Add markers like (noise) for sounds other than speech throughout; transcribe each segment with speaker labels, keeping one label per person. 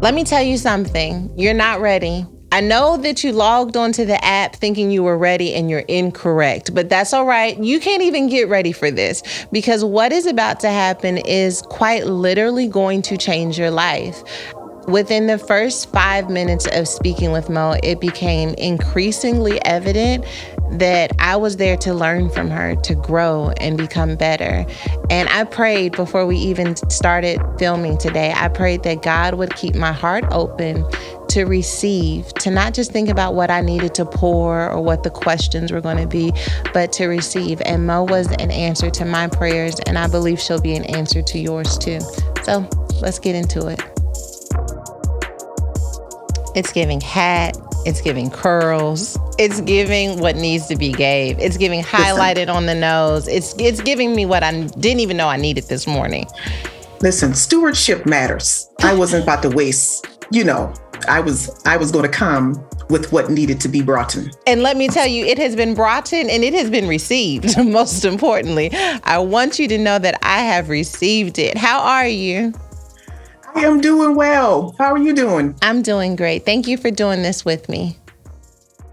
Speaker 1: Let me tell you something. You're not ready. I know that you logged onto the app thinking you were ready and you're incorrect, but that's all right. You can't even get ready for this because what is about to happen is quite literally going to change your life. Within the first five minutes of speaking with Mo, it became increasingly evident that I was there to learn from her, to grow and become better. And I prayed before we even started filming today, I prayed that God would keep my heart open to receive, to not just think about what I needed to pour or what the questions were going to be, but to receive. And Mo was an answer to my prayers, and I believe she'll be an answer to yours too. So let's get into it. It's giving hat, it's giving curls, it's giving what needs to be gave. It's giving highlighted on the nose. It's it's giving me what I didn't even know I needed this morning.
Speaker 2: Listen, stewardship matters. I wasn't about to waste, you know, I was I was going to come with what needed to be brought in.
Speaker 1: And let me tell you, it has been brought in and it has been received. (laughs) Most importantly, I want you to know that I have received it. How are you?
Speaker 2: I am doing well. How are you doing?
Speaker 1: I'm doing great. Thank you for doing this with me.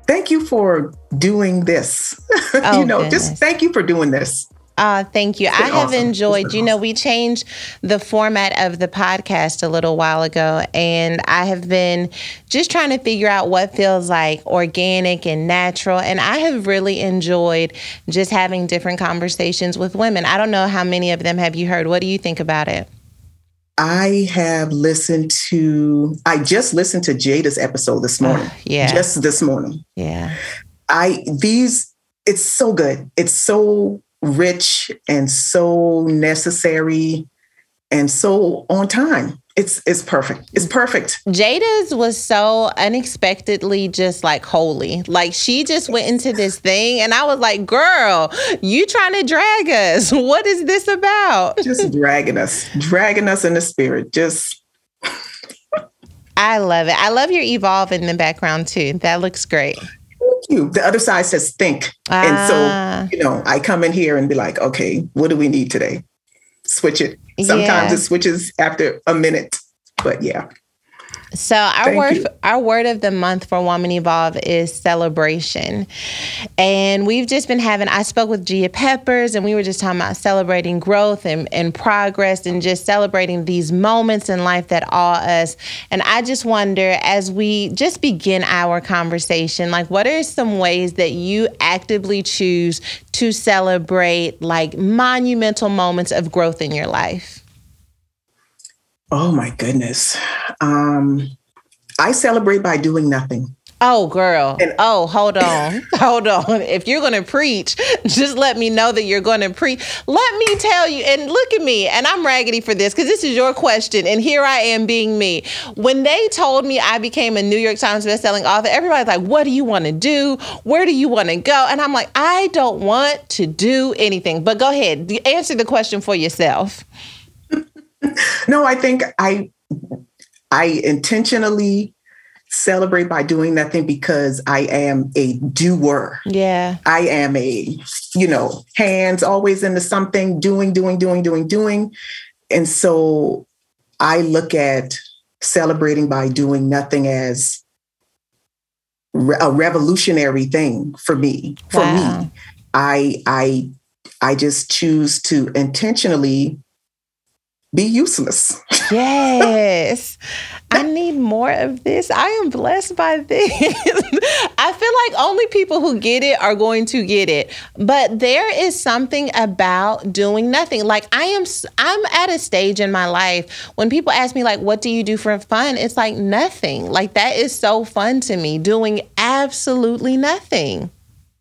Speaker 2: Thank you for doing this. (laughs)
Speaker 1: Oh,
Speaker 2: you know,
Speaker 1: goodness.
Speaker 2: just thank you for doing this.
Speaker 1: Uh, thank you. I have
Speaker 2: awesome.
Speaker 1: Enjoyed, you know, we changed the format of the podcast a little while ago, and I have been just trying to figure out what feels like organic and natural. And I have really enjoyed just having different conversations with women. I don't know how many of them have you heard. What do you think about it?
Speaker 2: I have listened to I just listened to Jada's episode this morning.
Speaker 1: yeah.
Speaker 2: Just this morning.
Speaker 1: Yeah.
Speaker 2: I these it's so good. It's so rich and so necessary and so on time. It's it's perfect. It's perfect.
Speaker 1: Jada's was so unexpectedly just like holy. Like she just went into this thing and I was like, girl, you trying to drag us. (laughs) What is this about?
Speaker 2: Just dragging us, dragging us in the spirit. Just
Speaker 1: I love it. I love your evolve in the background too. That looks great.
Speaker 2: thank you. The other side says think.
Speaker 1: Ah.
Speaker 2: And so, you know, I come in here and be like, okay, what do we need today? Switch it. Sometimes
Speaker 1: Yeah.
Speaker 2: it switches after a minute. But yeah.
Speaker 1: So our
Speaker 2: Thank
Speaker 1: word
Speaker 2: you.
Speaker 1: our word of the month for Woman Evolve is celebration. And we've just been having I spoke with Gia Peppers and we were just talking about celebrating growth and, and progress and just celebrating these moments in life that awe us. And I just wonder as we just begin our conversation, like what are some ways that you actively choose to celebrate like monumental moments of growth in your life?
Speaker 2: Oh my goodness. Um, I celebrate by doing nothing.
Speaker 1: Oh, girl.
Speaker 2: And-
Speaker 1: oh, hold on. (laughs) hold on. If you're going to preach, just let me know that you're going to preach. Let me tell you, and look at me, and I'm raggedy for this because this is your question, and here I am being me. When they told me I became a New York Times bestselling author, everybody's like, What do you want to do? Where do you want to go? And I'm like, I don't want to do anything. But go ahead, answer the question for yourself.
Speaker 2: No, I think I I intentionally celebrate by doing nothing because I am a doer.
Speaker 1: Yeah.
Speaker 2: I am a, you know, hands always into something, doing, doing, doing, doing, doing. And so I look at celebrating by doing nothing as re- a revolutionary thing for me. For
Speaker 1: Wow.
Speaker 2: me, I I I just choose to intentionally be useless.
Speaker 1: Yes. (laughs) I need more of this. I am blessed by this. (laughs) I feel like only people who get it are going to get it. But there is something about doing nothing. Like I am I'm at a stage in my life when people ask me like what do you do for fun? It's like nothing. Like that is so fun to me doing absolutely nothing.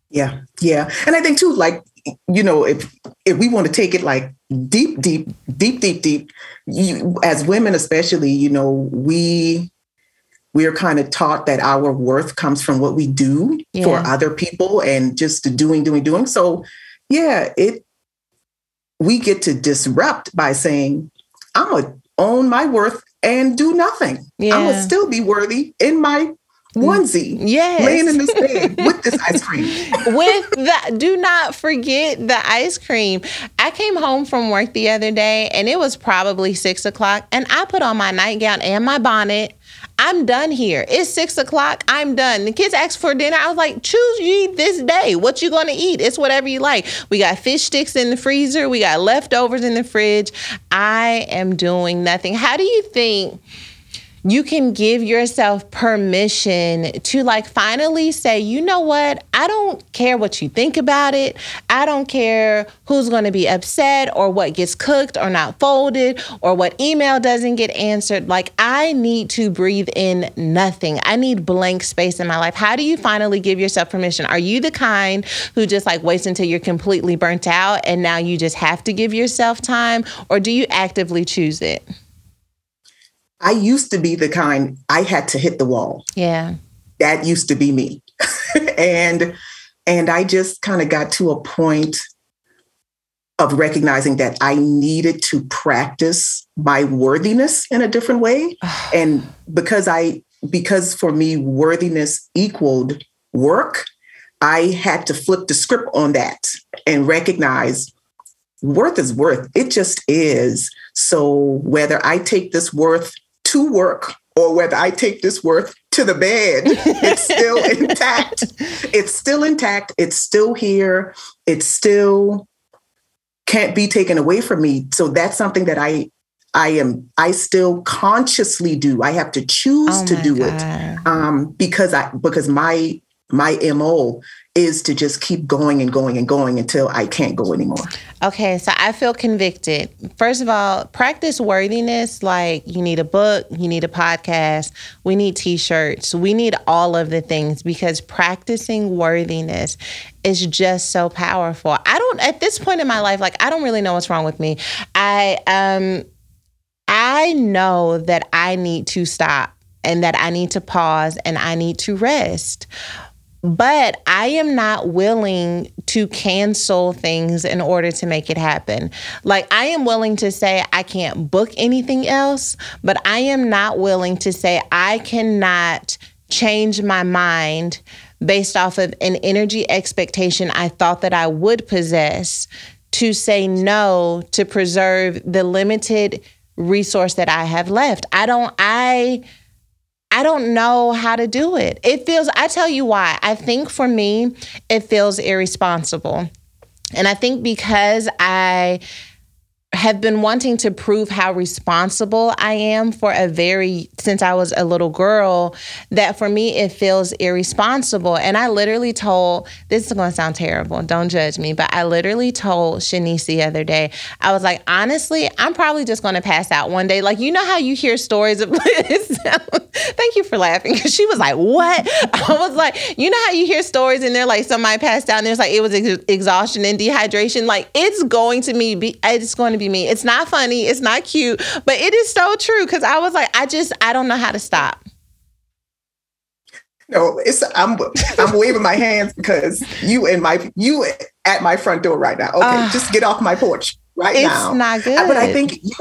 Speaker 2: Yeah, yeah, and I think too, like you know, if if we want to take it like deep, deep, deep, deep, deep. You, as women, especially, you know, we we are kind of taught that our worth comes from what we do yeah. for other people and just doing, doing, doing. So, yeah, it we get to disrupt by saying, "I'm gonna own my worth and do nothing. Yeah. I'm gonna still be worthy in my onesie.
Speaker 1: Yes.
Speaker 2: Laying in this bed with this ice cream. (laughs)
Speaker 1: with the do not forget the ice cream. I came home from work the other day and it was probably six o'clock and I put on my nightgown and my bonnet. I'm done here. It's six o'clock. I'm done. The kids asked for dinner. I was like, choose ye this day. What you gonna eat? It's whatever you like. We got fish sticks in the freezer. We got leftovers in the fridge. I am doing nothing. How do you think? You can give yourself permission to like finally say, you know what? I don't care what you think about it. I don't care who's going to be upset or what gets cooked or not folded or what email doesn't get answered. Like, I need to breathe in nothing. I need blank space in my life. How do you finally give yourself permission? Are you the kind who just like waits until you're completely burnt out and now you just have to give yourself time? Or do you actively choose it?
Speaker 2: I used to be the kind I had to hit the wall.
Speaker 1: Yeah.
Speaker 2: That used to be me. (laughs) and and I just kind of got to a point of recognizing that I needed to practice my worthiness in a different way. (sighs) and because I because for me worthiness equaled work, I had to flip the script on that and recognize worth is worth. It just is. So whether I take this worth to work or whether I take this worth to the bed, it's still (laughs) intact. It's still intact. It's still here. It still can't be taken away from me. So that's something that I I am I still consciously do. I have to choose oh to do God. it um, because I because my my mo is to just keep going and going and going until I can't go anymore.
Speaker 1: Okay, so I feel convicted. First of all, practice worthiness like you need a book, you need a podcast, we need t shirts, we need all of the things because practicing worthiness is just so powerful. I don't, at this point in my life, like, I don't really know what's wrong with me. I, um, I know that I need to stop and that I need to pause and I need to rest. But I am not willing to cancel things in order to make it happen. Like, I am willing to say I can't book anything else, but I am not willing to say I cannot change my mind based off of an energy expectation I thought that I would possess to say no to preserve the limited resource that I have left. I don't, I, I don't know how to do it. It feels, I tell you why. I think for me, it feels irresponsible. And I think because I have been wanting to prove how responsible I am for a very since I was a little girl that for me it feels irresponsible. And I literally told this is going to sound terrible. Don't judge me, but I literally told Shanice the other day. I was like, honestly, I'm probably just going to pass out one day. Like you know how you hear stories of (laughs) Thank you for laughing because she was like, "What?" (laughs) I was like, "You know how you hear stories and they're like somebody passed out and there's like it was ex- exhaustion and dehydration. Like it's going to me be it's going to to be me. It's not funny, it's not cute, but it is so true because I was like, I just I don't know how to stop.
Speaker 2: No, it's I'm I'm waving my hands because you and my you at my front door right now. Okay, uh, just get off my porch right
Speaker 1: it's
Speaker 2: now.
Speaker 1: It's not good.
Speaker 2: But I think you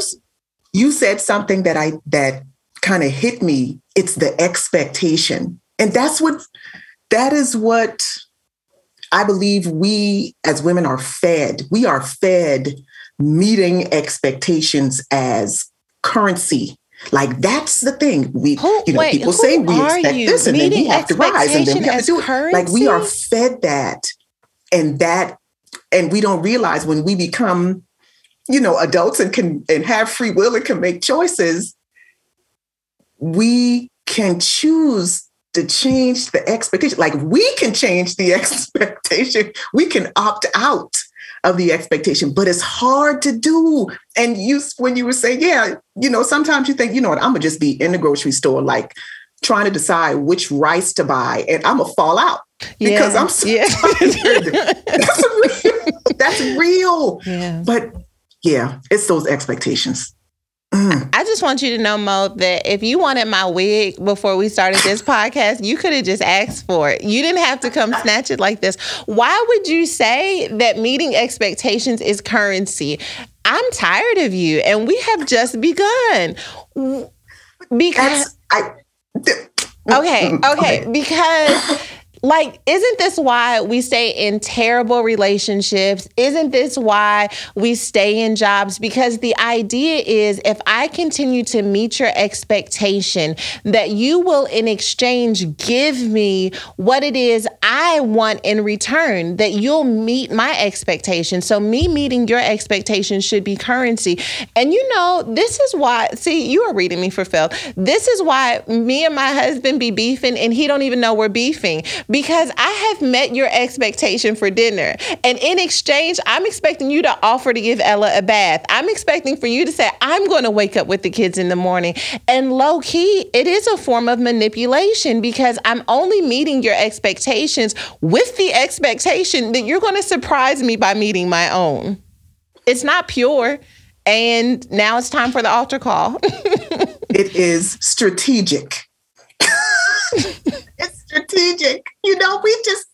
Speaker 2: you said something that I that kind of hit me. It's the expectation, and that's what that is what I believe we as women are fed. We are fed meeting expectations as currency. Like that's the thing. We,
Speaker 1: who,
Speaker 2: you know,
Speaker 1: wait,
Speaker 2: people say we expect
Speaker 1: you?
Speaker 2: this, and
Speaker 1: meeting
Speaker 2: then we have to rise, and then we have to do it. Like we are fed that, and that, and we don't realize when we become, you know, adults and can and have free will and can make choices. We can choose to change the expectation. Like we can change the (laughs) expectation. We can opt out of the expectation, but it's hard to do. And you, when you were saying, yeah, you know, sometimes you think, you know what, I'm gonna just be in the grocery store, like trying to decide which rice to buy, and I'm gonna fall out because. I'm so yeah. (laughs) tired. that's (laughs) real. That's real.
Speaker 1: Yeah.
Speaker 2: But yeah, it's those expectations. Mm.
Speaker 1: I just want you to know, Mo, that if you wanted my wig before we started this podcast, you could have just asked for it. You didn't have to come snatch it like this. Why would you say that meeting expectations is currency? I'm tired of you, and we have just begun. Because I, okay, okay, okay, because (laughs) like, isn't this why we stay in terrible relationships? Isn't this why we stay in jobs? Because the idea is if I continue to meet your expectation, that you will, in exchange, give me what it is I want in return, that you'll meet my expectation. So, me meeting your expectations should be currency. And you know, this is why, see, you are reading me for Phil. This is why me and my husband be beefing and he don't even know we're beefing because I have met your expectation for dinner. And in exchange, I'm expecting you to offer to give Ella a bath. I'm expecting for you to say, I'm going to wake up with the kids in the morning. And low key, it is a form of manipulation because I'm only meeting your expectations with the expectation that you're going to surprise me by meeting my own. It's not pure. And now it's time for the altar call. (laughs)
Speaker 2: it is strategic. (laughs) strategic. You know, we just,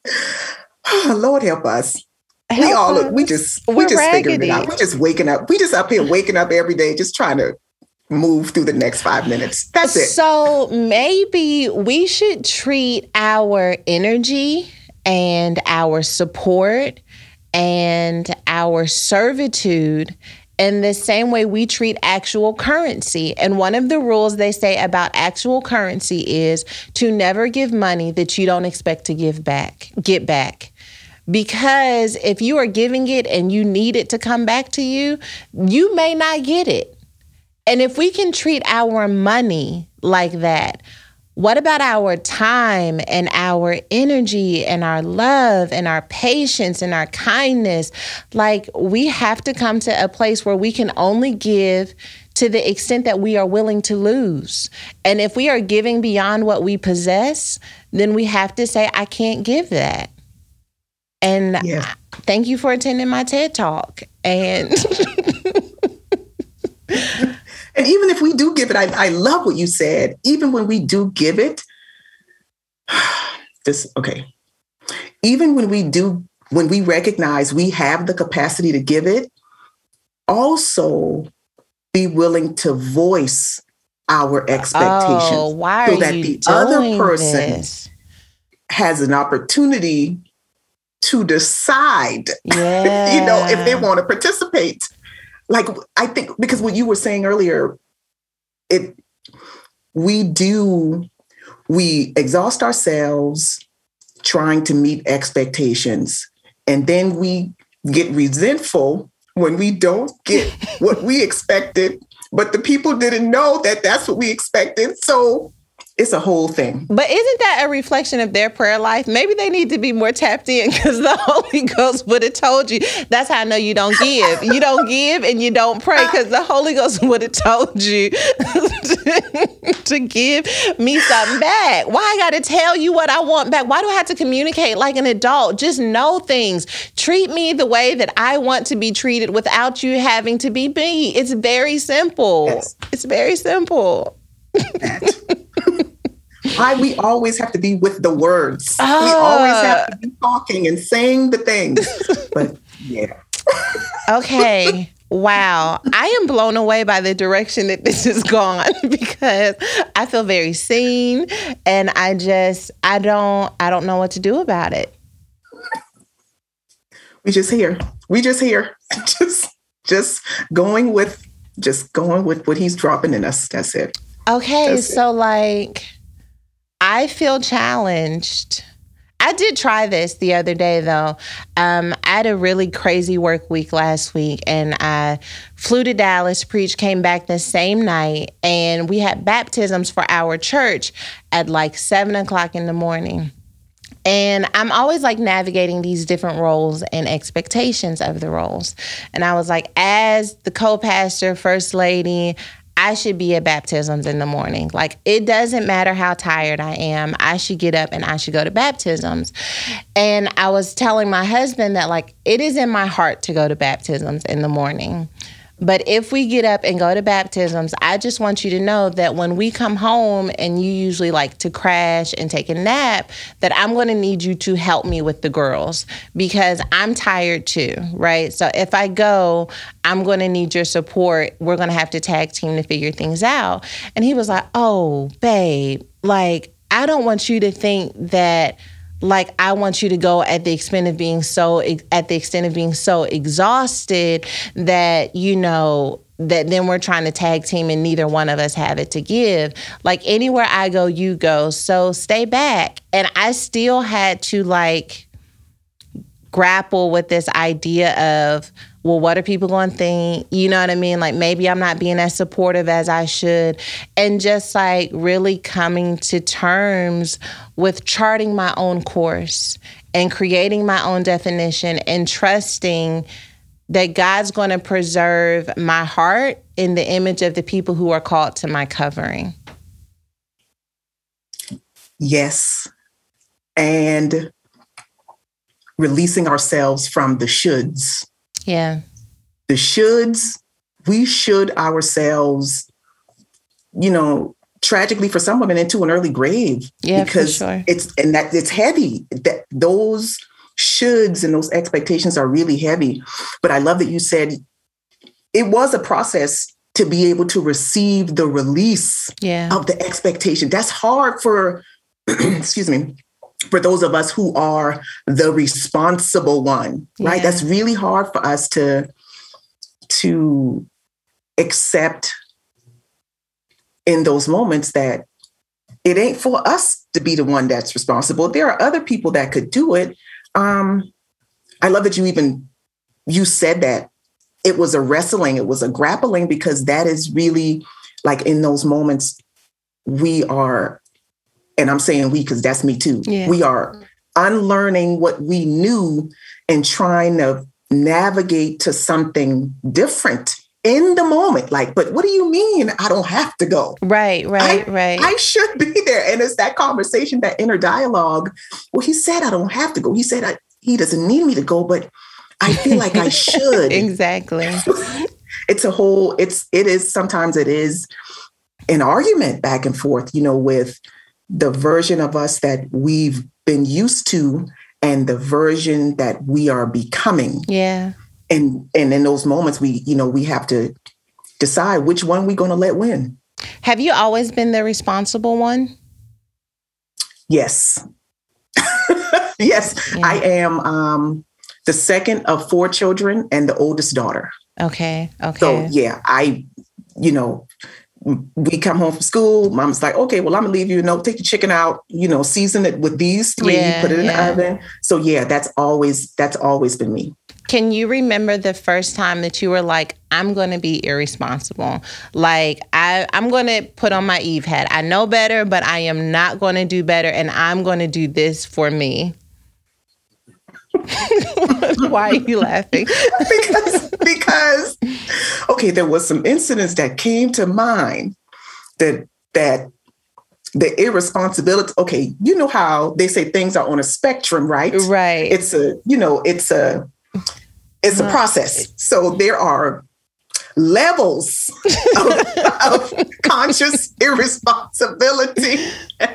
Speaker 2: oh, (sighs) Lord help us. Help we all, us. we just, We're we just raggedy. figuring it out. We're just waking up. We just up here waking up every day, just trying to move through the next five minutes. That's it.
Speaker 1: So maybe we should treat our energy and our support and our servitude in the same way we treat actual currency. And one of the rules they say about actual currency is to never give money that you don't expect to give back, get back. Because if you are giving it and you need it to come back to you, you may not get it. And if we can treat our money like that, what about our time and our energy and our love and our patience and our kindness? Like, we have to come to a place where we can only give to the extent that we are willing to lose. And if we are giving beyond what we possess, then we have to say, I can't give that. And yeah. thank you for attending my TED Talk. And (laughs) (laughs)
Speaker 2: And even if we do give it, I, I love what you said. Even when we do give it, (sighs) this, okay. Even when we do, when we recognize we have the capacity to give it, also be willing to voice our expectations oh,
Speaker 1: why so that the other person this?
Speaker 2: has an opportunity to decide, yeah. (laughs) you know, if they want to participate like I think because what you were saying earlier, it we do we exhaust ourselves trying to meet expectations. And then we get resentful when we don't get (laughs) what we expected. But the people didn't know that that's what we expected. So it's a whole thing.
Speaker 1: But isn't that a reflection of their prayer life? Maybe they need to be more tapped in (laughs) because the Holy Ghost would have told you. That's how I know you don't give. You don't give and you don't pray (laughs) because the Holy Ghost would have told you (laughs) to give me something back. Why I got to tell you what I want back? Why do I have to communicate like an adult? Just know things. Treat me the way that I want to be treated without you having to be me. It's very simple. Yes. It's very simple.
Speaker 2: Why we always have to be with the words. Uh, we always have to be talking and saying the things. But yeah.
Speaker 1: okay. (laughs) Wow. I am blown away by the direction that this has gone (laughs) because I feel very seen and I just I don't I don't know what to do about it.
Speaker 2: We just here. We just here. (laughs) just just going with just going with what he's dropping in us. That's it.
Speaker 1: Okay, That's so it. like I feel challenged. I did try this the other day though. Um, I had a really crazy work week last week and I flew to Dallas, preached, came back the same night, and we had baptisms for our church at like seven o'clock in the morning. And I'm always like navigating these different roles and expectations of the roles. And I was like, as the co pastor, first lady, I should be at baptisms in the morning. Like, it doesn't matter how tired I am. I should get up and I should go to baptisms. And I was telling my husband that, like, it is in my heart to go to baptisms in the morning. But if we get up and go to baptisms, I just want you to know that when we come home and you usually like to crash and take a nap, that I'm going to need you to help me with the girls because I'm tired too, right? So if I go, I'm going to need your support. We're going to have to tag team to figure things out. And he was like, Oh, babe, like, I don't want you to think that like I want you to go at the extent of being so at the extent of being so exhausted that you know that then we're trying to tag team and neither one of us have it to give. Like anywhere I go, you go. So stay back. And I still had to like grapple with this idea of, well, what are people going to think? You know what I mean? Like maybe I'm not being as supportive as I should. And just like really coming to terms with charting my own course and creating my own definition and trusting that God's going to preserve my heart in the image of the people who are called to my covering.
Speaker 2: Yes. And releasing ourselves from the shoulds.
Speaker 1: Yeah.
Speaker 2: The shoulds, we should ourselves, you know, tragically for some women into an early grave.
Speaker 1: Yeah, because sure.
Speaker 2: it's and that it's heavy. That those shoulds and those expectations are really heavy. But I love that you said it was a process to be able to receive the release
Speaker 1: yeah.
Speaker 2: of the expectation. That's hard for, (clears throat) excuse me, for those of us who are the responsible one, yeah. right? That's really hard for us to to accept in those moments that it ain't for us to be the one that's responsible. There are other people that could do it. Um, I love that you even you said that it was a wrestling, it was a grappling because that is really like in those moments we are and I'm saying we because that's me too.
Speaker 1: Yeah.
Speaker 2: We are unlearning what we knew and trying to navigate to something different in the moment. Like, but what do you mean I don't have to go?
Speaker 1: Right, right,
Speaker 2: I,
Speaker 1: right.
Speaker 2: I should be there. And it's that conversation, that inner dialogue. Well, he said I don't have to go. He said I, he doesn't need me to go, but I feel like I (laughs) should.
Speaker 1: exactly. (laughs)
Speaker 2: it's a whole, it's it is sometimes it is an argument back and forth, you know, with the version of us that we've been used to and the version that we are becoming.
Speaker 1: Yeah.
Speaker 2: And and in those moments we, you know, we have to decide which one we're going to let win.
Speaker 1: Have you always been the responsible one?
Speaker 2: Yes. (laughs) yes, yeah. I am um the second of four children and the oldest daughter.
Speaker 1: Okay. Okay.
Speaker 2: So yeah, I you know, we come home from school. Mom's like, okay, well, I'm gonna leave you a note. Take the chicken out. You know, season it with these three. Yeah, put it in yeah. the oven. So yeah, that's always that's always been me.
Speaker 1: Can you remember the first time that you were like, I'm to be irresponsible? Like, I, I'm to put on my Eve hat. I know better, but I am not to do better, and I'm to do this for me. (laughs) Why are you laughing?
Speaker 2: because because okay, there was some incidents that came to mind that that the irresponsibility okay you know how they say things are on a spectrum right?
Speaker 1: Right.
Speaker 2: It's a you know it's a it's a process. So there are levels of, (laughs) of conscious irresponsibility. (laughs)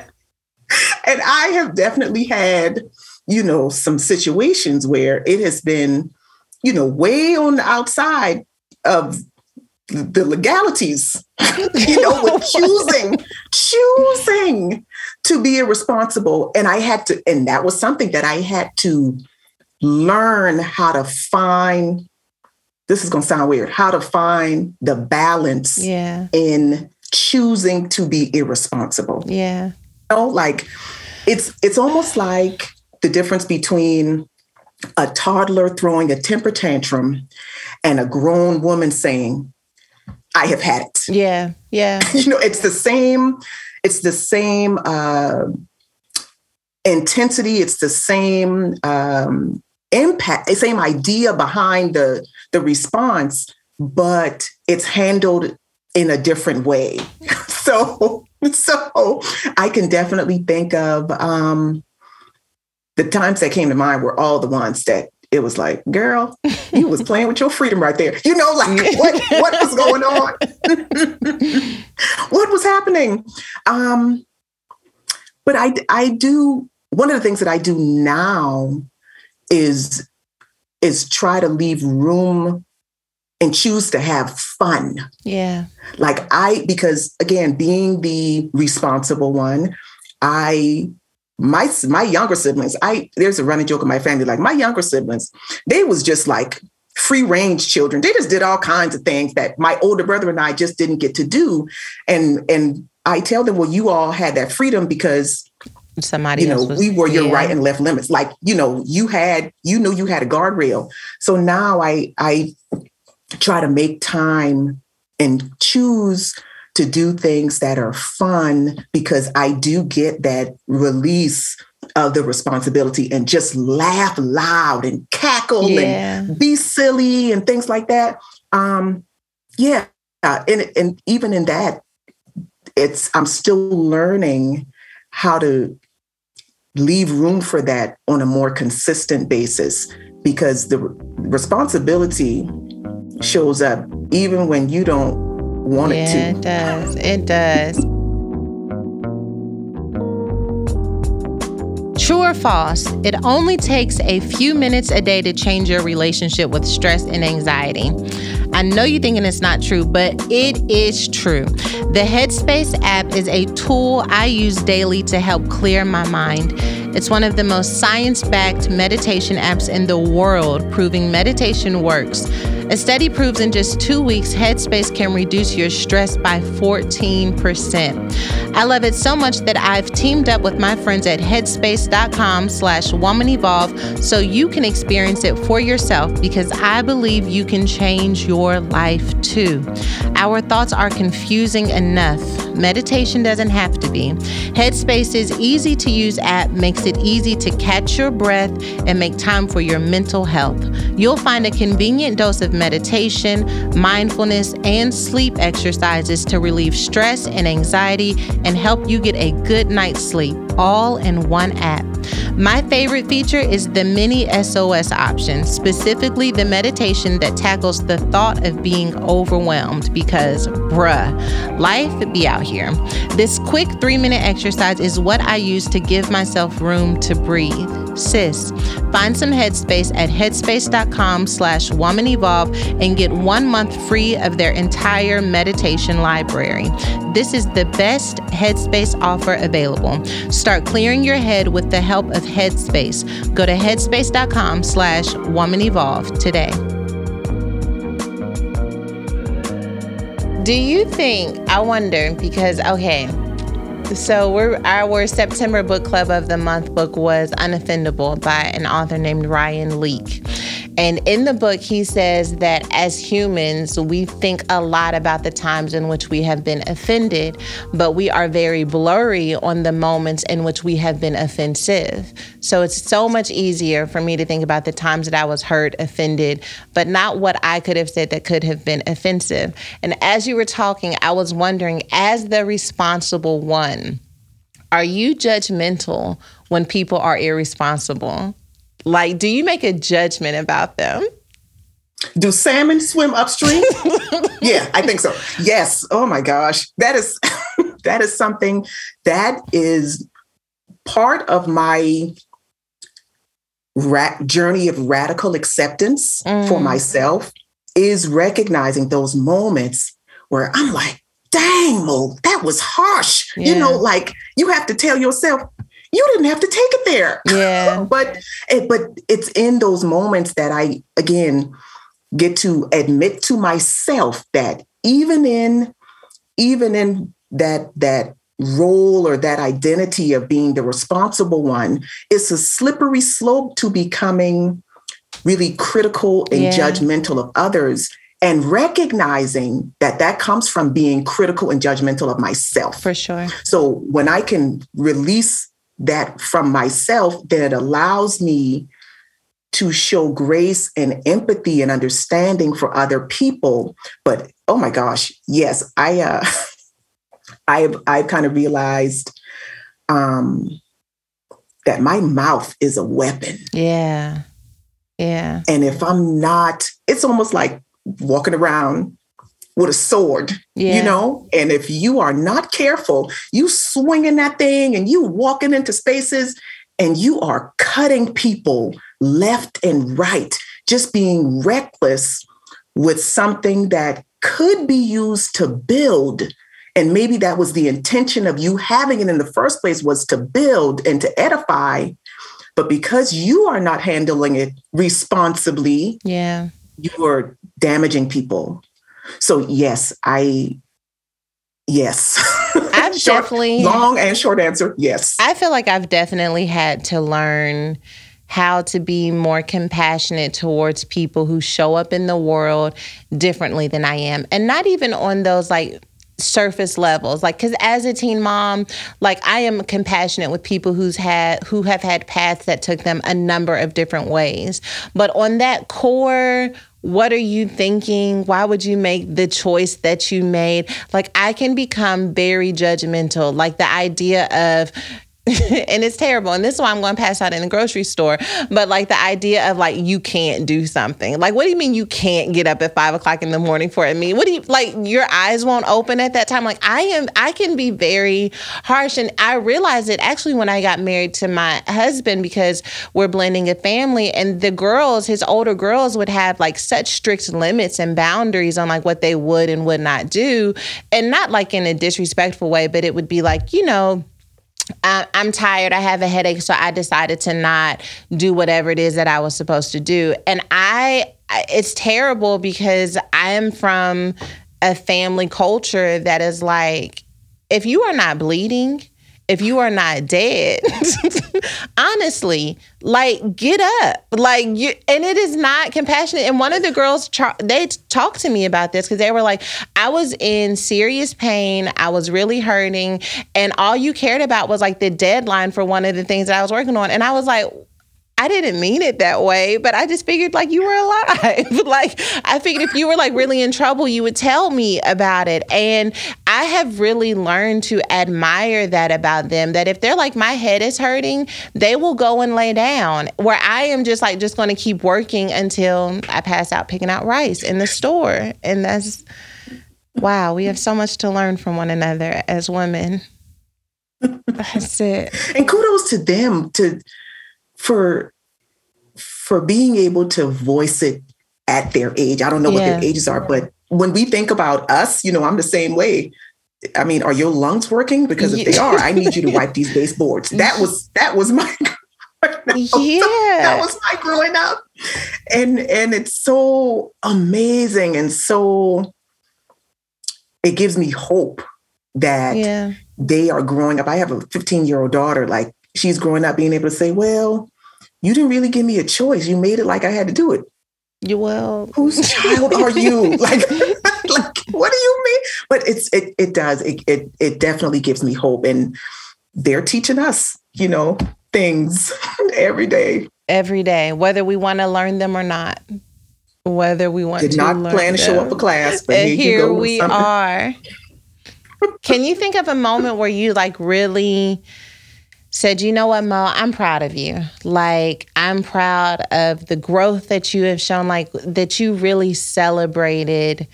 Speaker 2: And i have definitely had you know, some situations where it has been, you know, way on the outside of the legalities, (laughs) you know, with (laughs) choosing, choosing to be irresponsible. And I had to, and that was something that I had to learn how to find. This is going to sound weird, how to find the balance
Speaker 1: yeah.
Speaker 2: in choosing to be irresponsible.
Speaker 1: Yeah.
Speaker 2: You know, like it's it's almost like the difference between a toddler throwing a temper tantrum and a grown woman saying, I have had it.
Speaker 1: Yeah, yeah. (laughs)
Speaker 2: you know, it's the same, it's the same uh, intensity, it's the same um, impact, the same idea behind the, the response, but it's handled in a different way. (laughs) so, so I can definitely think of um, the times that came to mind were all the ones that it was like, girl, you was playing with your freedom right there. You know, like (laughs) what what was going on? what was happening? Um, but I I do one of the things that I do now is is try to leave room and choose to have fun.
Speaker 1: Yeah.
Speaker 2: Like I because again, being the responsible one, I my my younger siblings, I there's a running joke in my family like my younger siblings, they was just like free range children. They just did all kinds of things that my older brother and I just didn't get to do. And and I tell them, well, you all had that freedom because
Speaker 1: somebody
Speaker 2: you know
Speaker 1: was,
Speaker 2: we were your
Speaker 1: yeah.
Speaker 2: right and left limits like you know you had you knew you had a guardrail so now i i try to make time and choose to do things that are fun because i do get that release of the responsibility and just laugh loud and cackle
Speaker 1: Yeah.
Speaker 2: and be silly and things like that um yeah and and even in that it's i'm still learning how to leave room for that on a more consistent basis because the responsibility shows up even when you don't want
Speaker 1: yeah,
Speaker 2: it
Speaker 1: it does. It does. True or false, it only takes a few minutes a day to change your relationship with stress and anxiety. I know you're thinking it's not true, but it is true. The Headspace app is a tool I use daily to help clear my mind. It's one of the most science backed meditation apps in the world, proving meditation works. A study proves in just two weeks, Headspace can reduce your stress by 14%. I love it so much that I've teamed up with my friends at headspace.com slash woman evolve so you can experience it for yourself because I believe you can change your life too. Our thoughts are confusing enough. Meditation doesn't have to be. Headspace's easy to use app makes it easy to catch your breath and make time for your mental health. You'll find a convenient dose of meditation, mindfulness, and sleep exercises to relieve stress and anxiety and help you get a good night's sleep, all in one app. My favorite feature is the mini SOS option, specifically the meditation that tackles the thought of being overwhelmed because, bruh, life be out here. This quick three minute exercise is what I use to give myself room to breathe. Sis, find some headspace at headspace.com slash woman evolve and get one month free of their entire meditation library. This is the best Headspace offer available. Start clearing your head with the help of Headspace. Go to headspace.com slash woman evolve today. Do you think, I wonder, because, okay, so we're our September book club of the month book was Unoffendable by an author named Ryan Leake. And in the book, he says that as humans, we think a lot about the times in which we have been offended, but we are very blurry on the moments in which we have been offensive. So it's so much easier for me to think about the times that I was hurt, offended, but not what I could have said that could have been offensive. And as you were talking, I was wondering, as the responsible one, are you judgmental when people are irresponsible? Like, do you make a judgment about them?
Speaker 2: Do salmon swim upstream? (laughs) yeah, I think so. Yes. Oh my gosh. That is (laughs) that is something that is part of my ra- journey of radical acceptance for
Speaker 1: Mm.
Speaker 2: myself is recognizing those moments where I'm like, dang, Mo, that was harsh. You know, like you have to tell yourself, you didn't have to take it there. (laughs)
Speaker 1: Yeah.
Speaker 2: but it, but it's in those moments that I again get to admit to myself that even in even in that that role or that identity of being the responsible one it's a slippery slope to becoming really critical and
Speaker 1: Yeah.
Speaker 2: judgmental of others and recognizing that that comes from being critical and judgmental of myself
Speaker 1: For sure.
Speaker 2: so when I can release that from myself, that it allows me to show grace and empathy and understanding for other people. But oh my gosh, yes, I uh (laughs) I've I've kind of realized um that my mouth is a weapon.
Speaker 1: Yeah. Yeah.
Speaker 2: And if I'm not, it's almost like walking around with a sword,
Speaker 1: Yeah.
Speaker 2: you know? And if you are not careful, you swinging that thing and you walking into spaces and you are cutting people left and right, just being reckless with something that could be used to build. And maybe that was the intention of you having it in the first place was to build and to edify. But because you are not handling it responsibly,
Speaker 1: Yeah.
Speaker 2: you are damaging people. So yes, I yes.
Speaker 1: I've (laughs)
Speaker 2: Short-
Speaker 1: definitely
Speaker 2: long and short answer, yes.
Speaker 1: I feel like I've definitely had to learn how to be more compassionate towards people who show up in the world differently than I am. And not even on those like surface levels like cuz as a teen mom like I am compassionate with people who's had who have had paths that took them a number of different ways but on that core what are you thinking? Why would you make the choice that you made? Like I can become very judgmental. Like the idea of (laughs) and it's terrible. And this is why I'm going to pass out in the grocery store. But like the idea of like you can't do something. Like, what do you mean you can't get up at five o'clock in the morning for a meeting? What do you like? Your eyes won't open at that time. Like I am, I can be very harsh, and I realized it actually when I got married to my husband because we're blending a family, and the girls, his older girls, would have like such strict limits and boundaries on like what they would and would not do, and not like in a disrespectful way, but it would be like you know. I'm tired. I have a headache, so I decided to not do whatever it is that I was supposed to do. And I- it's terrible because I am from a family culture that is like, if you are not bleeding, if you are not dead, (laughs) honestly, like get up, like you. And it is not compassionate. And one of the girls, they talked to me about this because they were like, I was in serious pain, I was really hurting, and all you cared about was like the deadline for one of the things that I was working on, and I was like. I didn't mean it that way, but I just figured like you were alive. (laughs) like I figured if you were like really in trouble, you would tell me about it. And I have really learned to admire that about them that if they're like my head is hurting, they will go and lay down. Where I am just like just going to keep working until I pass out picking out rice in the store. And that's wow, we have so much to learn from one another as women. (laughs) That's it.
Speaker 2: and kudos to them to for for being able to voice it at their age. I don't know what their ages are, but when we think about us, you know, I'm the same way. I mean, are your lungs working? Because if they are, I need you to wipe these (laughs) baseboards. That was that was my (laughs)
Speaker 1: yeah.
Speaker 2: that was my growing up. And and it's so amazing and so it gives me hope that
Speaker 1: Yeah.
Speaker 2: they are growing up. I have a 15 year old daughter, like she's growing up being able to say, Well, you didn't really give me a choice. You made it like I had to do it.
Speaker 1: You will.
Speaker 2: Whose (laughs) child are you? (laughs) Like, (laughs) like what do you mean? But it's it it does. It, it it definitely gives me hope. And they're teaching us, you know, things every day.
Speaker 1: every day, whether we want to learn them or not. Whether we want
Speaker 2: Did
Speaker 1: to
Speaker 2: not plan to show up for class, but
Speaker 1: and
Speaker 2: here,
Speaker 1: here
Speaker 2: you go
Speaker 1: we are. Can you think of a moment where you like really said, you know what, Mo, I'm proud of you. Like, I'm proud of the growth that you have shown, like, that you really celebrated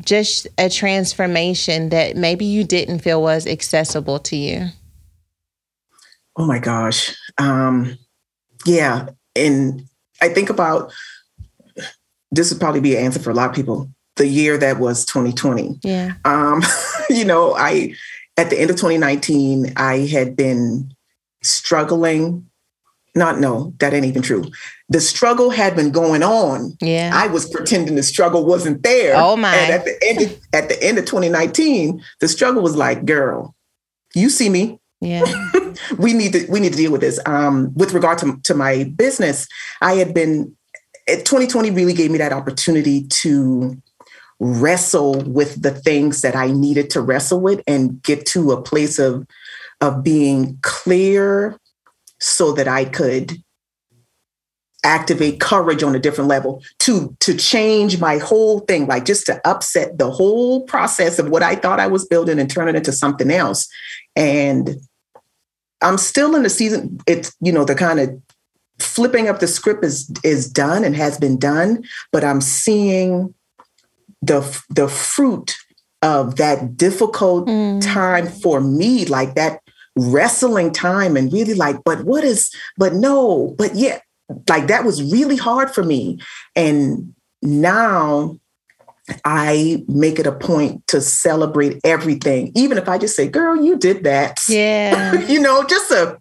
Speaker 1: just a transformation that maybe you didn't feel was accessible to you.
Speaker 2: Oh my gosh. Um, yeah. And I think about this would probably be an answer for a lot of people. The year that was 2020.
Speaker 1: Yeah.
Speaker 2: Um, (laughs) you know, I at the end of 2019, I had been struggling. Not no, that ain't even true. The struggle had been going on.
Speaker 1: Yeah.
Speaker 2: I was pretending the struggle wasn't there.
Speaker 1: Oh, my.
Speaker 2: And at the end of, (laughs) at the end of 2019, the struggle was like, girl, you see me.
Speaker 1: yeah. (laughs)
Speaker 2: We need to we need to deal with this. Um, with regard to, to my business, I had been eh, 2020 really gave me that opportunity to wrestle with the things that I needed to wrestle with and get to a place of of being clear so that I could activate courage on a different level to to change my whole thing like just to upset the whole process of what I thought I was building and turn it into something else and I'm still in the season it's you know the kind of flipping up the script is is done and has been done, but I'm seeing the the fruit of that difficult mm. time for me, like that wrestling time and really like, but what is, but no, but yeah, like that was really hard for me. And now I make it a point to celebrate everything, even if I just say, girl, you did that.
Speaker 1: Yeah. (laughs)
Speaker 2: you know, just a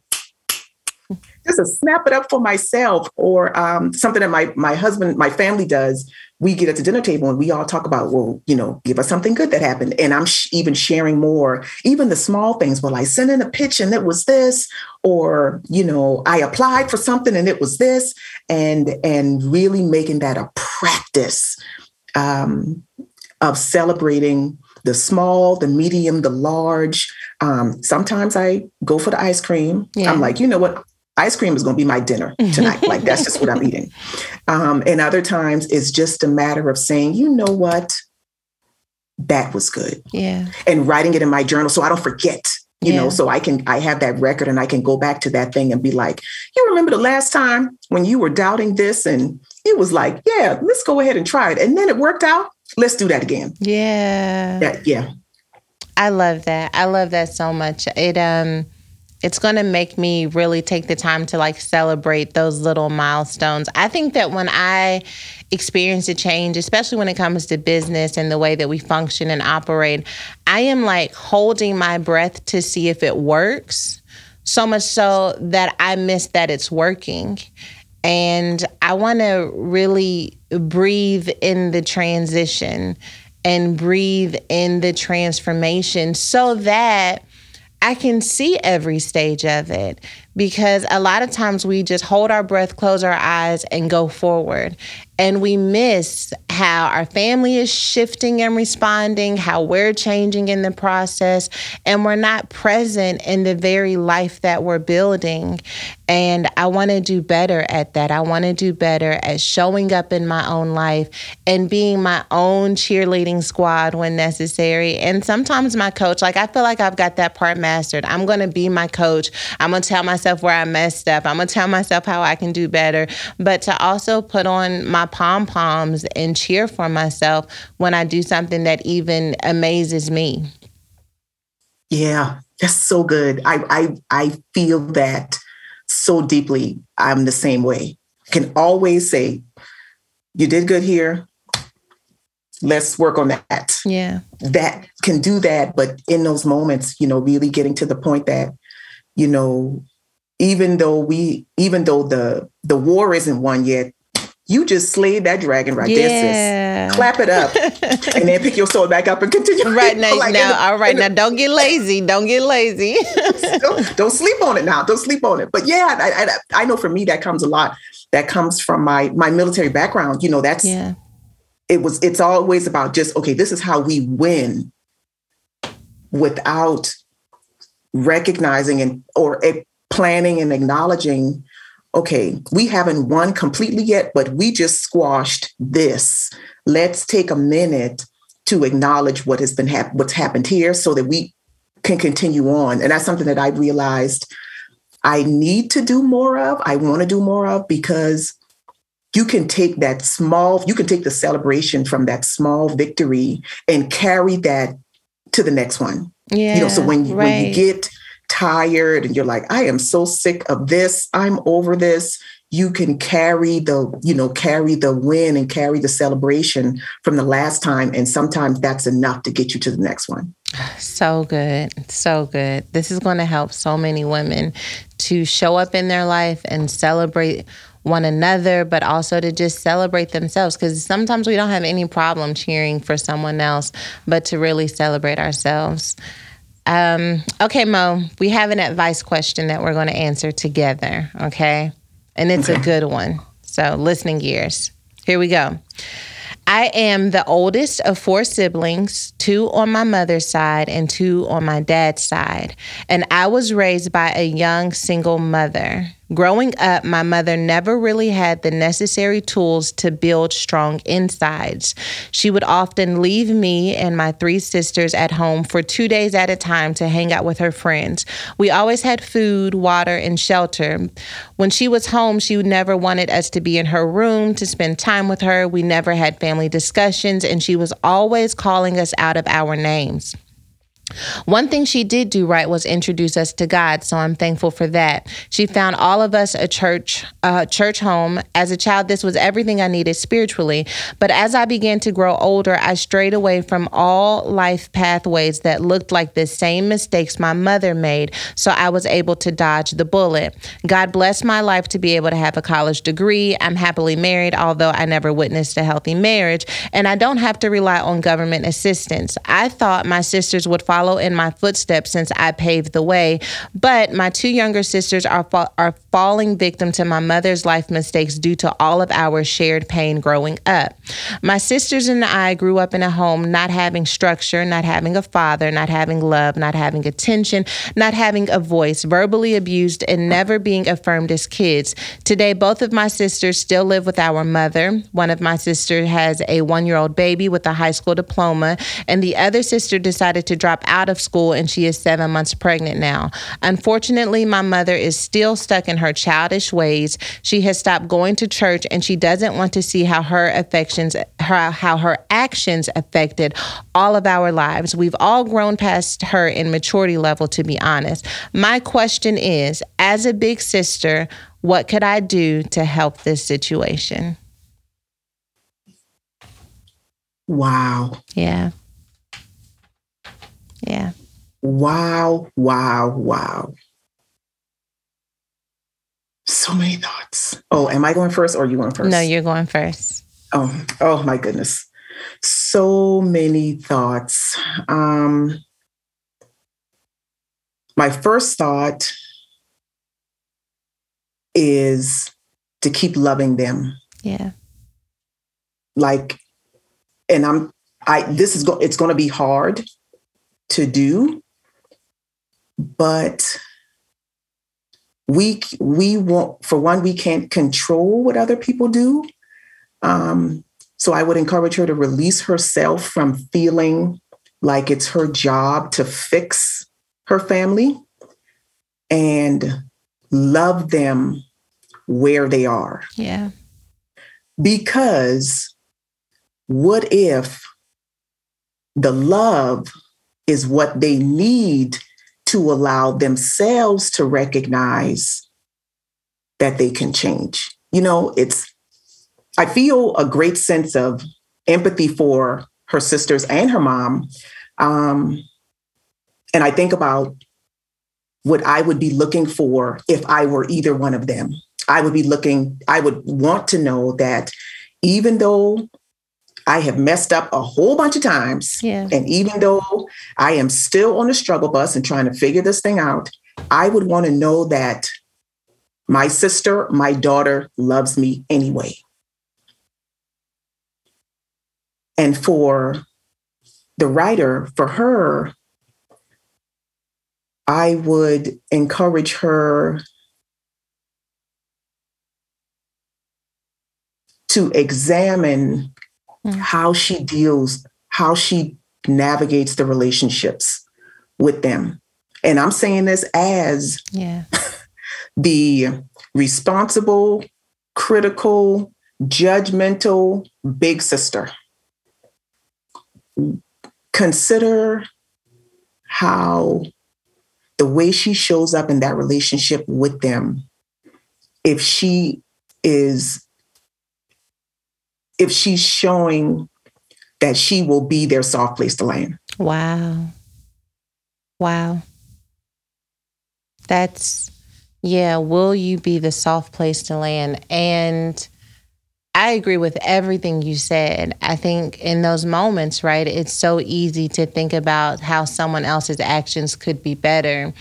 Speaker 2: just to snap it up for myself or um, something that my my husband my family does. We get at the dinner table and we all talk about well you know give us something good that happened. And i'm sh- even sharing more. Even the small things well i sent in a pitch and it was this or you know i applied for something and it was this. And and really making that a practice um, of celebrating the small the medium the large. Um, sometimes i go for the ice cream. Yeah. i'm like you know what ice cream is going to be my dinner (laughs) tonight. like that's just what I'm eating. Um, and other times it's just a matter of saying, you know what, that was good.
Speaker 1: Yeah.
Speaker 2: And writing it in my journal so I don't forget. You yeah. know, so I can I have that record and I can go back to that thing and be like, you remember the last time when you were doubting this and it was like, yeah, let's go ahead and try it. And then it worked out. Let's do that again.
Speaker 1: Yeah.
Speaker 2: That, yeah.
Speaker 1: I love that. I love that so much. It um it's going to make me really take the time to like celebrate those little milestones. I think that when I experience a change, especially when it comes to business and the way that we function and operate, I am like holding my breath to see if it works. So much so that I miss that it's working. And I want to really breathe in the transition and breathe in the transformation so that I can see every stage of it because a lot of times we just hold our breath, close our eyes, and go forward and we miss how our family is shifting and responding, how we're changing in the process, and we're not present in the very life that we're building. And I want to do better at that. I want to do better at showing up in my own life and being my own cheerleading squad when necessary. And sometimes my coach, like I feel like I've got that part mastered. I'm going to be my coach. I'm going to tell myself where I messed up. I'm going to tell myself how I can do better. But to also put on my pom poms and cheer for myself when I do something that even amazes me.
Speaker 2: Yeah, that's so good. I I I feel that so deeply. I'm the same way. Can always say, "You did good here. Let's work on that."
Speaker 1: Yeah,
Speaker 2: that can do that. But in those moments, you know, really getting to the point that, you know, even though we, even though the the war isn't won yet, you just slayed that dragon right yeah. there, sis. Clap it up, (laughs) and then pick your sword back up and continue.
Speaker 1: Right (laughs) now, like, now, the, all right, now, don't get lazy. Don't get lazy. (laughs)
Speaker 2: don't, don't, sleep on it now. Don't sleep on it. But yeah, I, I, I, know for me that comes a lot. That comes from my my military background. You know, that's
Speaker 1: yeah.
Speaker 2: It was. It's always about just okay. This is how we win, without recognizing and or eh, planning and acknowledging okay, we haven't won completely yet, but we just squashed this. Let's take a minute to acknowledge what has been hap- what's happened here so that we can continue on. And that's something that I realized I need to do more of. I want to do more of because you can take that small, you can take the celebration from that small victory and carry that to the next one.
Speaker 1: Yeah.
Speaker 2: You know, so when, right. when you get tired and you're like, I am so sick of this, I'm over this, you can carry the, you know, carry the win and carry the celebration from the last time. And sometimes that's enough to get you to the next one.
Speaker 1: So good. So good. This is going to help so many women to show up in their life and celebrate one another, but also to just celebrate themselves. Because sometimes we don't have any problem cheering for someone else, but to really celebrate ourselves. Um, okay, Mo, we have an advice question that we're going to answer together. Okay. And it's okay. a good one. So, listening gears. Here we go. I am the oldest of four siblings, two on my mother's side and two on my dad's side. And I was raised by a young single mother. Growing up, my mother never really had the necessary tools to build strong insides. She would often leave me and my three sisters at home for two days at a time to hang out with her friends. We always had food, water, and shelter. When she was home, she never wanted us to be in her room to spend time with her. We never had family discussions, and she was always calling us out of our names. One thing she did do right was introduce us to God, so I'm thankful for that. She found all of us a church, uh, church home. As a child, this was everything I needed spiritually. But as I began to grow older, I strayed away from all life pathways that looked like the same mistakes my mother made, so I was able to dodge the bullet. God blessed my life to be able to have a college degree. I'm happily married, although I never witnessed a healthy marriage, and I don't have to rely on government assistance. I thought my sisters would follow follow in my footsteps since I paved the way. But my two younger sisters are, fa- are falling victim to my mother's life mistakes due to all of our shared pain growing up. My sisters and I grew up in a home not having structure, not having a father, not having love, not having attention, not having a voice, verbally abused, and never being affirmed as kids. Today, both of my sisters still live with our mother. One of my sisters has a one year old baby with a high school diploma, and the other sister decided to drop out of school and she is seven months pregnant now. Unfortunately, my mother is still stuck in her childish ways. She has stopped going to church and she doesn't want to see how her affections, her, how her actions affected all of our lives. We've all grown past her in maturity level, to be honest. My question is as a big sister, what could I do to help this situation?
Speaker 2: Wow.
Speaker 1: Yeah. Yeah.
Speaker 2: Wow, wow, wow. So many thoughts. Oh, am I going first or are you going first?
Speaker 1: No, you're going first.
Speaker 2: Oh, oh my goodness. So many thoughts. Um my first thought is to keep loving them.
Speaker 1: Yeah.
Speaker 2: Like and I'm I this is go it's going to be hard to do but we we want for one we can't control what other people do um, so i would encourage her to release herself from feeling like it's her job to fix her family and love them where they are
Speaker 1: Yeah.
Speaker 2: because what if the love is what they need to allow themselves to recognize that they can change. You know, it's, I feel a great sense of empathy for her sisters and her mom. Um, and I think about what I would be looking for if I were either one of them. I would be looking, I would want to know that even though I have messed up a whole bunch of times.
Speaker 1: Yeah.
Speaker 2: And even though I am still on the struggle bus and trying to figure this thing out, I would want to know that my sister, my daughter loves me anyway. And for the writer, for her, I would encourage her to examine
Speaker 1: Mm.
Speaker 2: how she deals, how she navigates the relationships with them. And I'm saying this as
Speaker 1: Yeah. (laughs)
Speaker 2: the responsible, critical, judgmental big sister. Consider how the way she shows up in that relationship with them, if she is if she's showing that she will be their soft place to land.
Speaker 1: Wow. Wow. That's, yeah, will you be the soft place to land? And I agree with everything you said. I think in those moments, right, it's so easy to think about how someone else's actions could be better.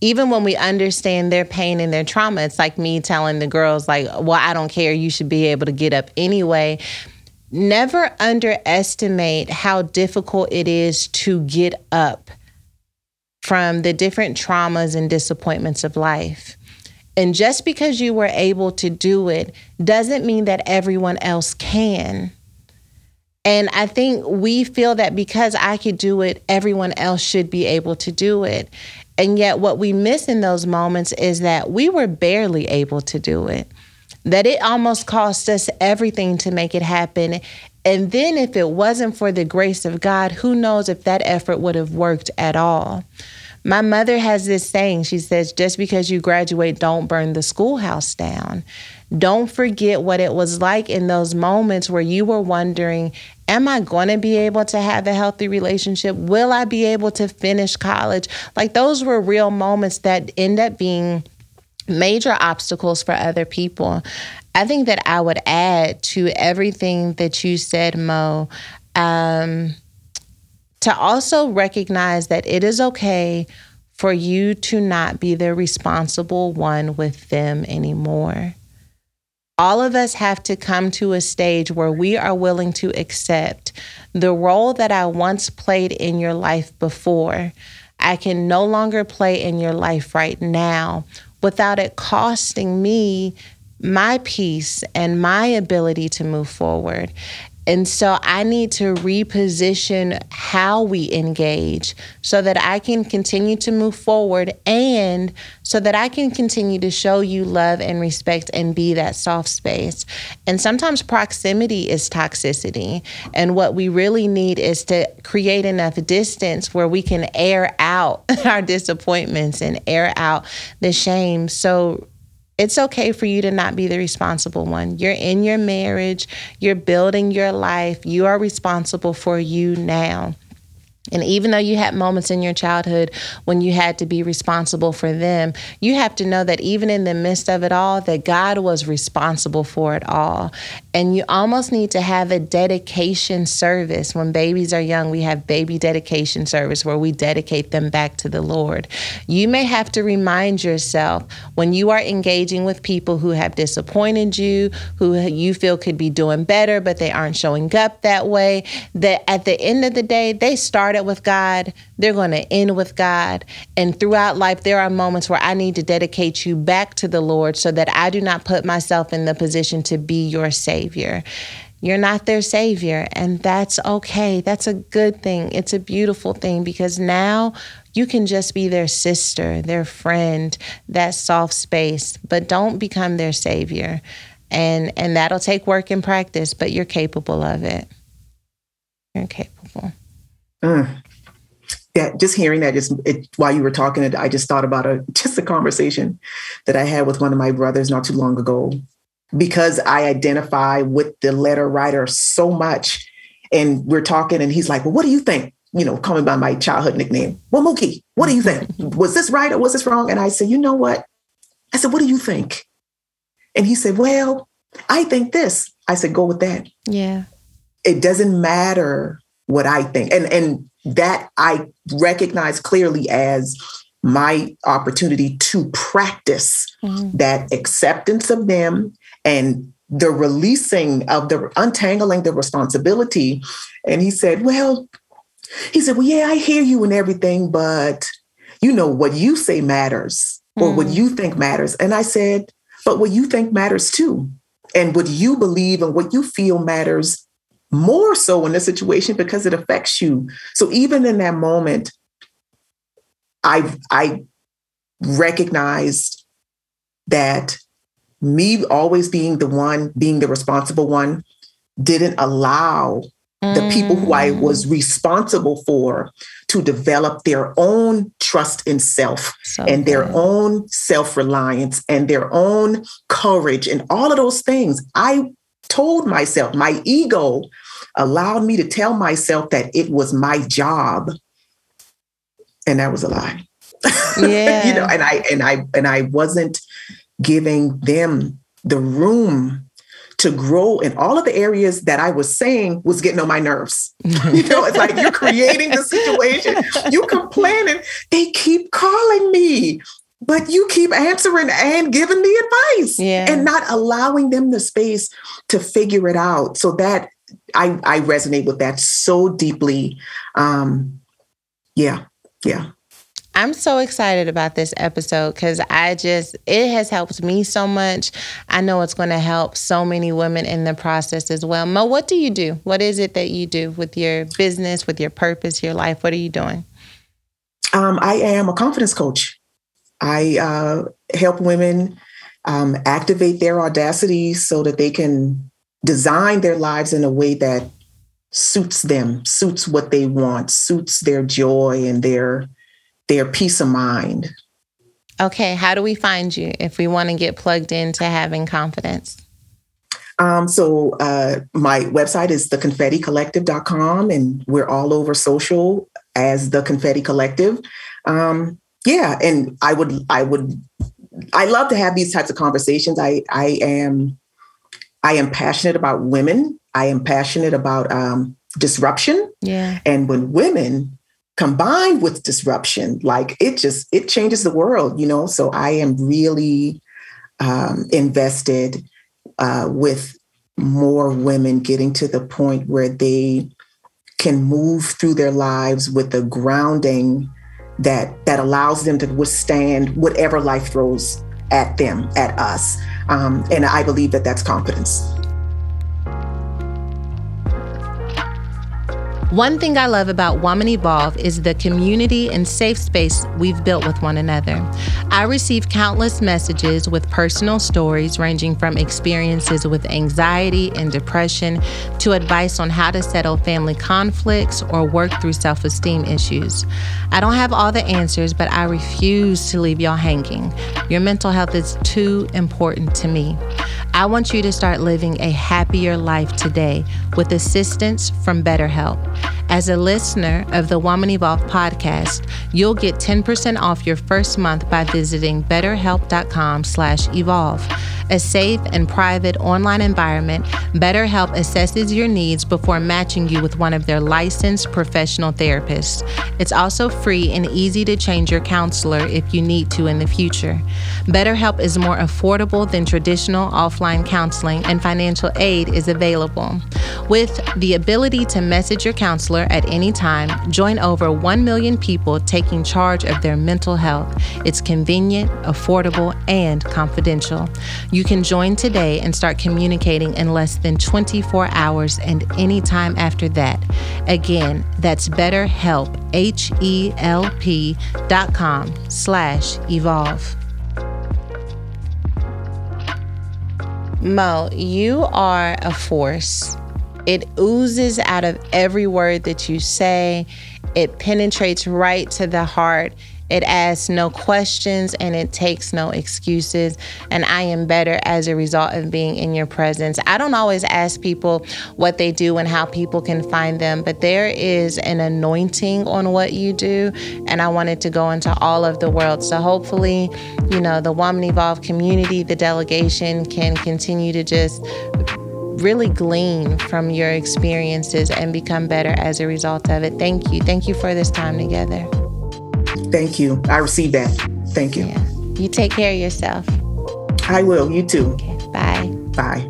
Speaker 1: Even when we understand their pain and their trauma, it's like me telling the girls, like, well, I don't care, you should be able to get up anyway. Never underestimate how difficult it is to get up from the different traumas and disappointments of life. And just because you were able to do it doesn't mean that everyone else can. And I think we feel that because I could do it, everyone else should be able to do it. And yet, what we miss in those moments is that we were barely able to do it, that it almost cost us everything to make it happen. And then, if it wasn't for the grace of God, who knows if that effort would have worked at all. My mother has this saying. She says, just because you graduate, don't burn the schoolhouse down. Don't forget what it was like in those moments where you were wondering, Am I going to be able to have a healthy relationship? Will I be able to finish college? Like, those were real moments that end up being major obstacles for other people. I think that I would add to everything that you said, Mo, um, to also recognize that it is okay for you to not be the responsible one with them anymore all of us have to come to a stage where we are willing to accept the role that I once played in your life before. I can no longer play in your life right now without it costing me my peace and my ability to move forward. And so I need to reposition how we engage so that I can continue to move forward and so that I can continue to show you love and respect and be that soft space. And sometimes proximity is toxicity. And what we really need is to create enough distance where we can air out (laughs) our disappointments and air out the shame. So it's okay for you to not be the responsible one. You're in your marriage, you're building your life, you are responsible for you now. And even though you had moments in your childhood when you had to be responsible for them, you have to know that even in the midst of it all, that God was responsible for it all. And you almost need to have a dedication service. When babies are young, we have baby dedication service where we dedicate them back to the Lord. You may have to remind yourself when you are engaging with people who have disappointed you, who you feel could be doing better, but they aren't showing up that way, that at the end of the day, they started with God, they're going to end with God. And throughout life, there are moments where I need to dedicate you back to the Lord so that I do not put myself in the position to be your Savior. Savior. You're not their Savior, and that's okay. That's a good thing. It's a beautiful thing because now you can just be their sister, their friend, that soft space, but don't become their Savior. And, and that'll take work and practice, but you're capable of it. You're capable.
Speaker 2: Mm yeah, just hearing that just it, while you were talking, I just thought about a (laughs) just a conversation that I had with one of my brothers not too long ago, because I identify with the letter writer so much. And we're talking, and he's like, Well, what do you think? You know, calling by my childhood nickname. Well, Mookie, what do you think? was this right or was this wrong? And I said, You know what? I said, What do you think? And he said, Well, I think this. I said, Go with that.
Speaker 1: Yeah.
Speaker 2: It doesn't matter what I think. And and that I recognize clearly as my opportunity to practice mm-hmm. that acceptance of them and the releasing of the untangling the responsibility. And he said, Well, he said, Well, yeah, I hear you and everything, but you know, what you say matters or mm. what you think matters. And I said, But what you think matters too. And what you believe and what you feel matters more so in this situation because it affects you. So even in that moment, I I recognized that me always being the one, being the responsible one, didn't allow mm. the people who I was mm. responsible for to develop their own trust in self so and their own self reliance and their own courage and all of those things. I told myself, my ego allowed me to tell myself that it was my job. And that was a lie. Yeah. (laughs) you know, and I and I and I wasn't giving them the room to grow in all of the areas that I was saying was getting on my nerves. (laughs) you know, it's like you're creating the situation, you complaining, they keep calling me, but you keep answering and giving the advice yeah. and not allowing them the space to figure it out. So that I, I resonate with that so deeply. Um, yeah, yeah.
Speaker 1: I'm so excited about this episode because I just, it has helped me so much. I know it's going to help so many women in the process as well. Mo, what do you do? What is it that you do with your business, with your purpose, your life? What are you doing?
Speaker 2: Um, I am a confidence coach. I uh, help women um, activate their audacity so that they can design their lives in a way that suits them, suits what they want, suits their joy and their their peace of mind.
Speaker 1: Okay, how do we find you if we want to get plugged into having confidence?
Speaker 2: Um, so uh, my website is theconfetticollective.com and we're all over social as the confetti collective. Um, yeah, and I would I would I love to have these types of conversations. I I am I am passionate about women. I am passionate about um, disruption.
Speaker 1: Yeah.
Speaker 2: And when women combined with disruption like it just it changes the world you know so i am really um, invested uh, with more women getting to the point where they can move through their lives with a grounding that that allows them to withstand whatever life throws at them at us. Um, and i believe that that's confidence
Speaker 1: One thing I love about Woman Evolve is the community and safe space we've built with one another. I receive countless messages with personal stories ranging from experiences with anxiety and depression to advice on how to settle family conflicts or work through self esteem issues. I don't have all the answers, but I refuse to leave y'all hanging. Your mental health is too important to me. I want you to start living a happier life today with assistance from BetterHelp. Thank you. As a listener of the Woman Evolve podcast, you'll get 10% off your first month by visiting betterhelp.com/evolve. A safe and private online environment, BetterHelp assesses your needs before matching you with one of their licensed professional therapists. It's also free and easy to change your counselor if you need to in the future. BetterHelp is more affordable than traditional offline counseling, and financial aid is available. With the ability to message your counselor at any time, join over 1 million people taking charge of their mental health. It's convenient, affordable, and confidential. You can join today and start communicating in less than 24 hours and any time after that. Again, that's BetterHelp, H-E-L-P dot com slash evolve. Mo, you are a force. It oozes out of every word that you say. It penetrates right to the heart. It asks no questions and it takes no excuses. And I am better as a result of being in your presence. I don't always ask people what they do and how people can find them, but there is an anointing on what you do. And I wanted to go into all of the world. So hopefully, you know, the Woman Evolve community, the delegation can continue to just really glean from your experiences and become better as a result of it. Thank you. Thank you for this time together.
Speaker 2: Thank you. I received that. Thank you.
Speaker 1: Yeah. You take care of yourself.
Speaker 2: I will. You too.
Speaker 1: Okay. Bye.
Speaker 2: Bye.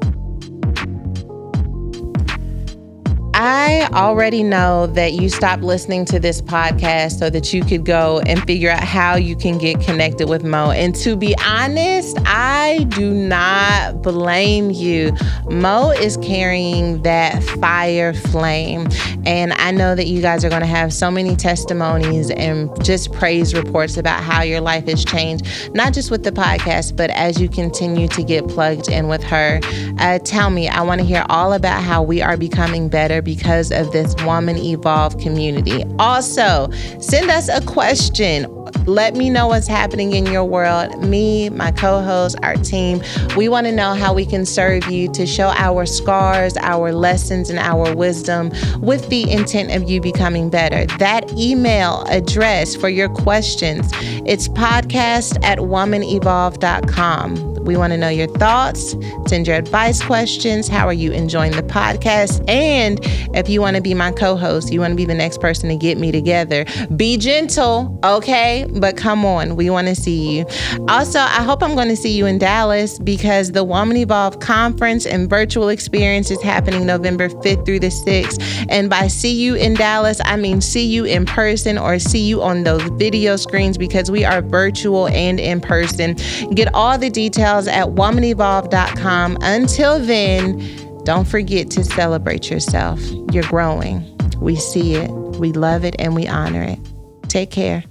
Speaker 1: I already know that you stopped listening to this podcast so that you could go and figure out how you can get connected with Mo. And to be honest, I do not blame you. Mo is carrying that fire flame. And I know that you guys are going to have so many testimonies and just praise reports about how your life has changed, not just with the podcast, but as you continue to get plugged in with her. Uh, tell me, I want to hear all about how we are becoming better because of this Woman Evolve community. Also, send us a question. Let me know what's happening in your world. Me, my co host, our team, we want to know how we can serve you to show our scars, our lessons, and our wisdom with the intent of you becoming better. That email address for your questions, it's podcast at womanevolve.com. We want to know your thoughts, send your advice questions. How are you enjoying the podcast? And if you want to be my co host, you want to be the next person to get me together, be gentle, okay? But come on, we want to see you. Also, I hope I'm going to see you in Dallas because the Woman Evolve conference and virtual experience is happening November 5th through the 6th. And by see you in Dallas, I mean see you in person or see you on those video screens because we are virtual and in person. Get all the details at womanevolve.com. Until then, don't forget to celebrate yourself. You're growing. We see it, we love it, and we honor it. Take care.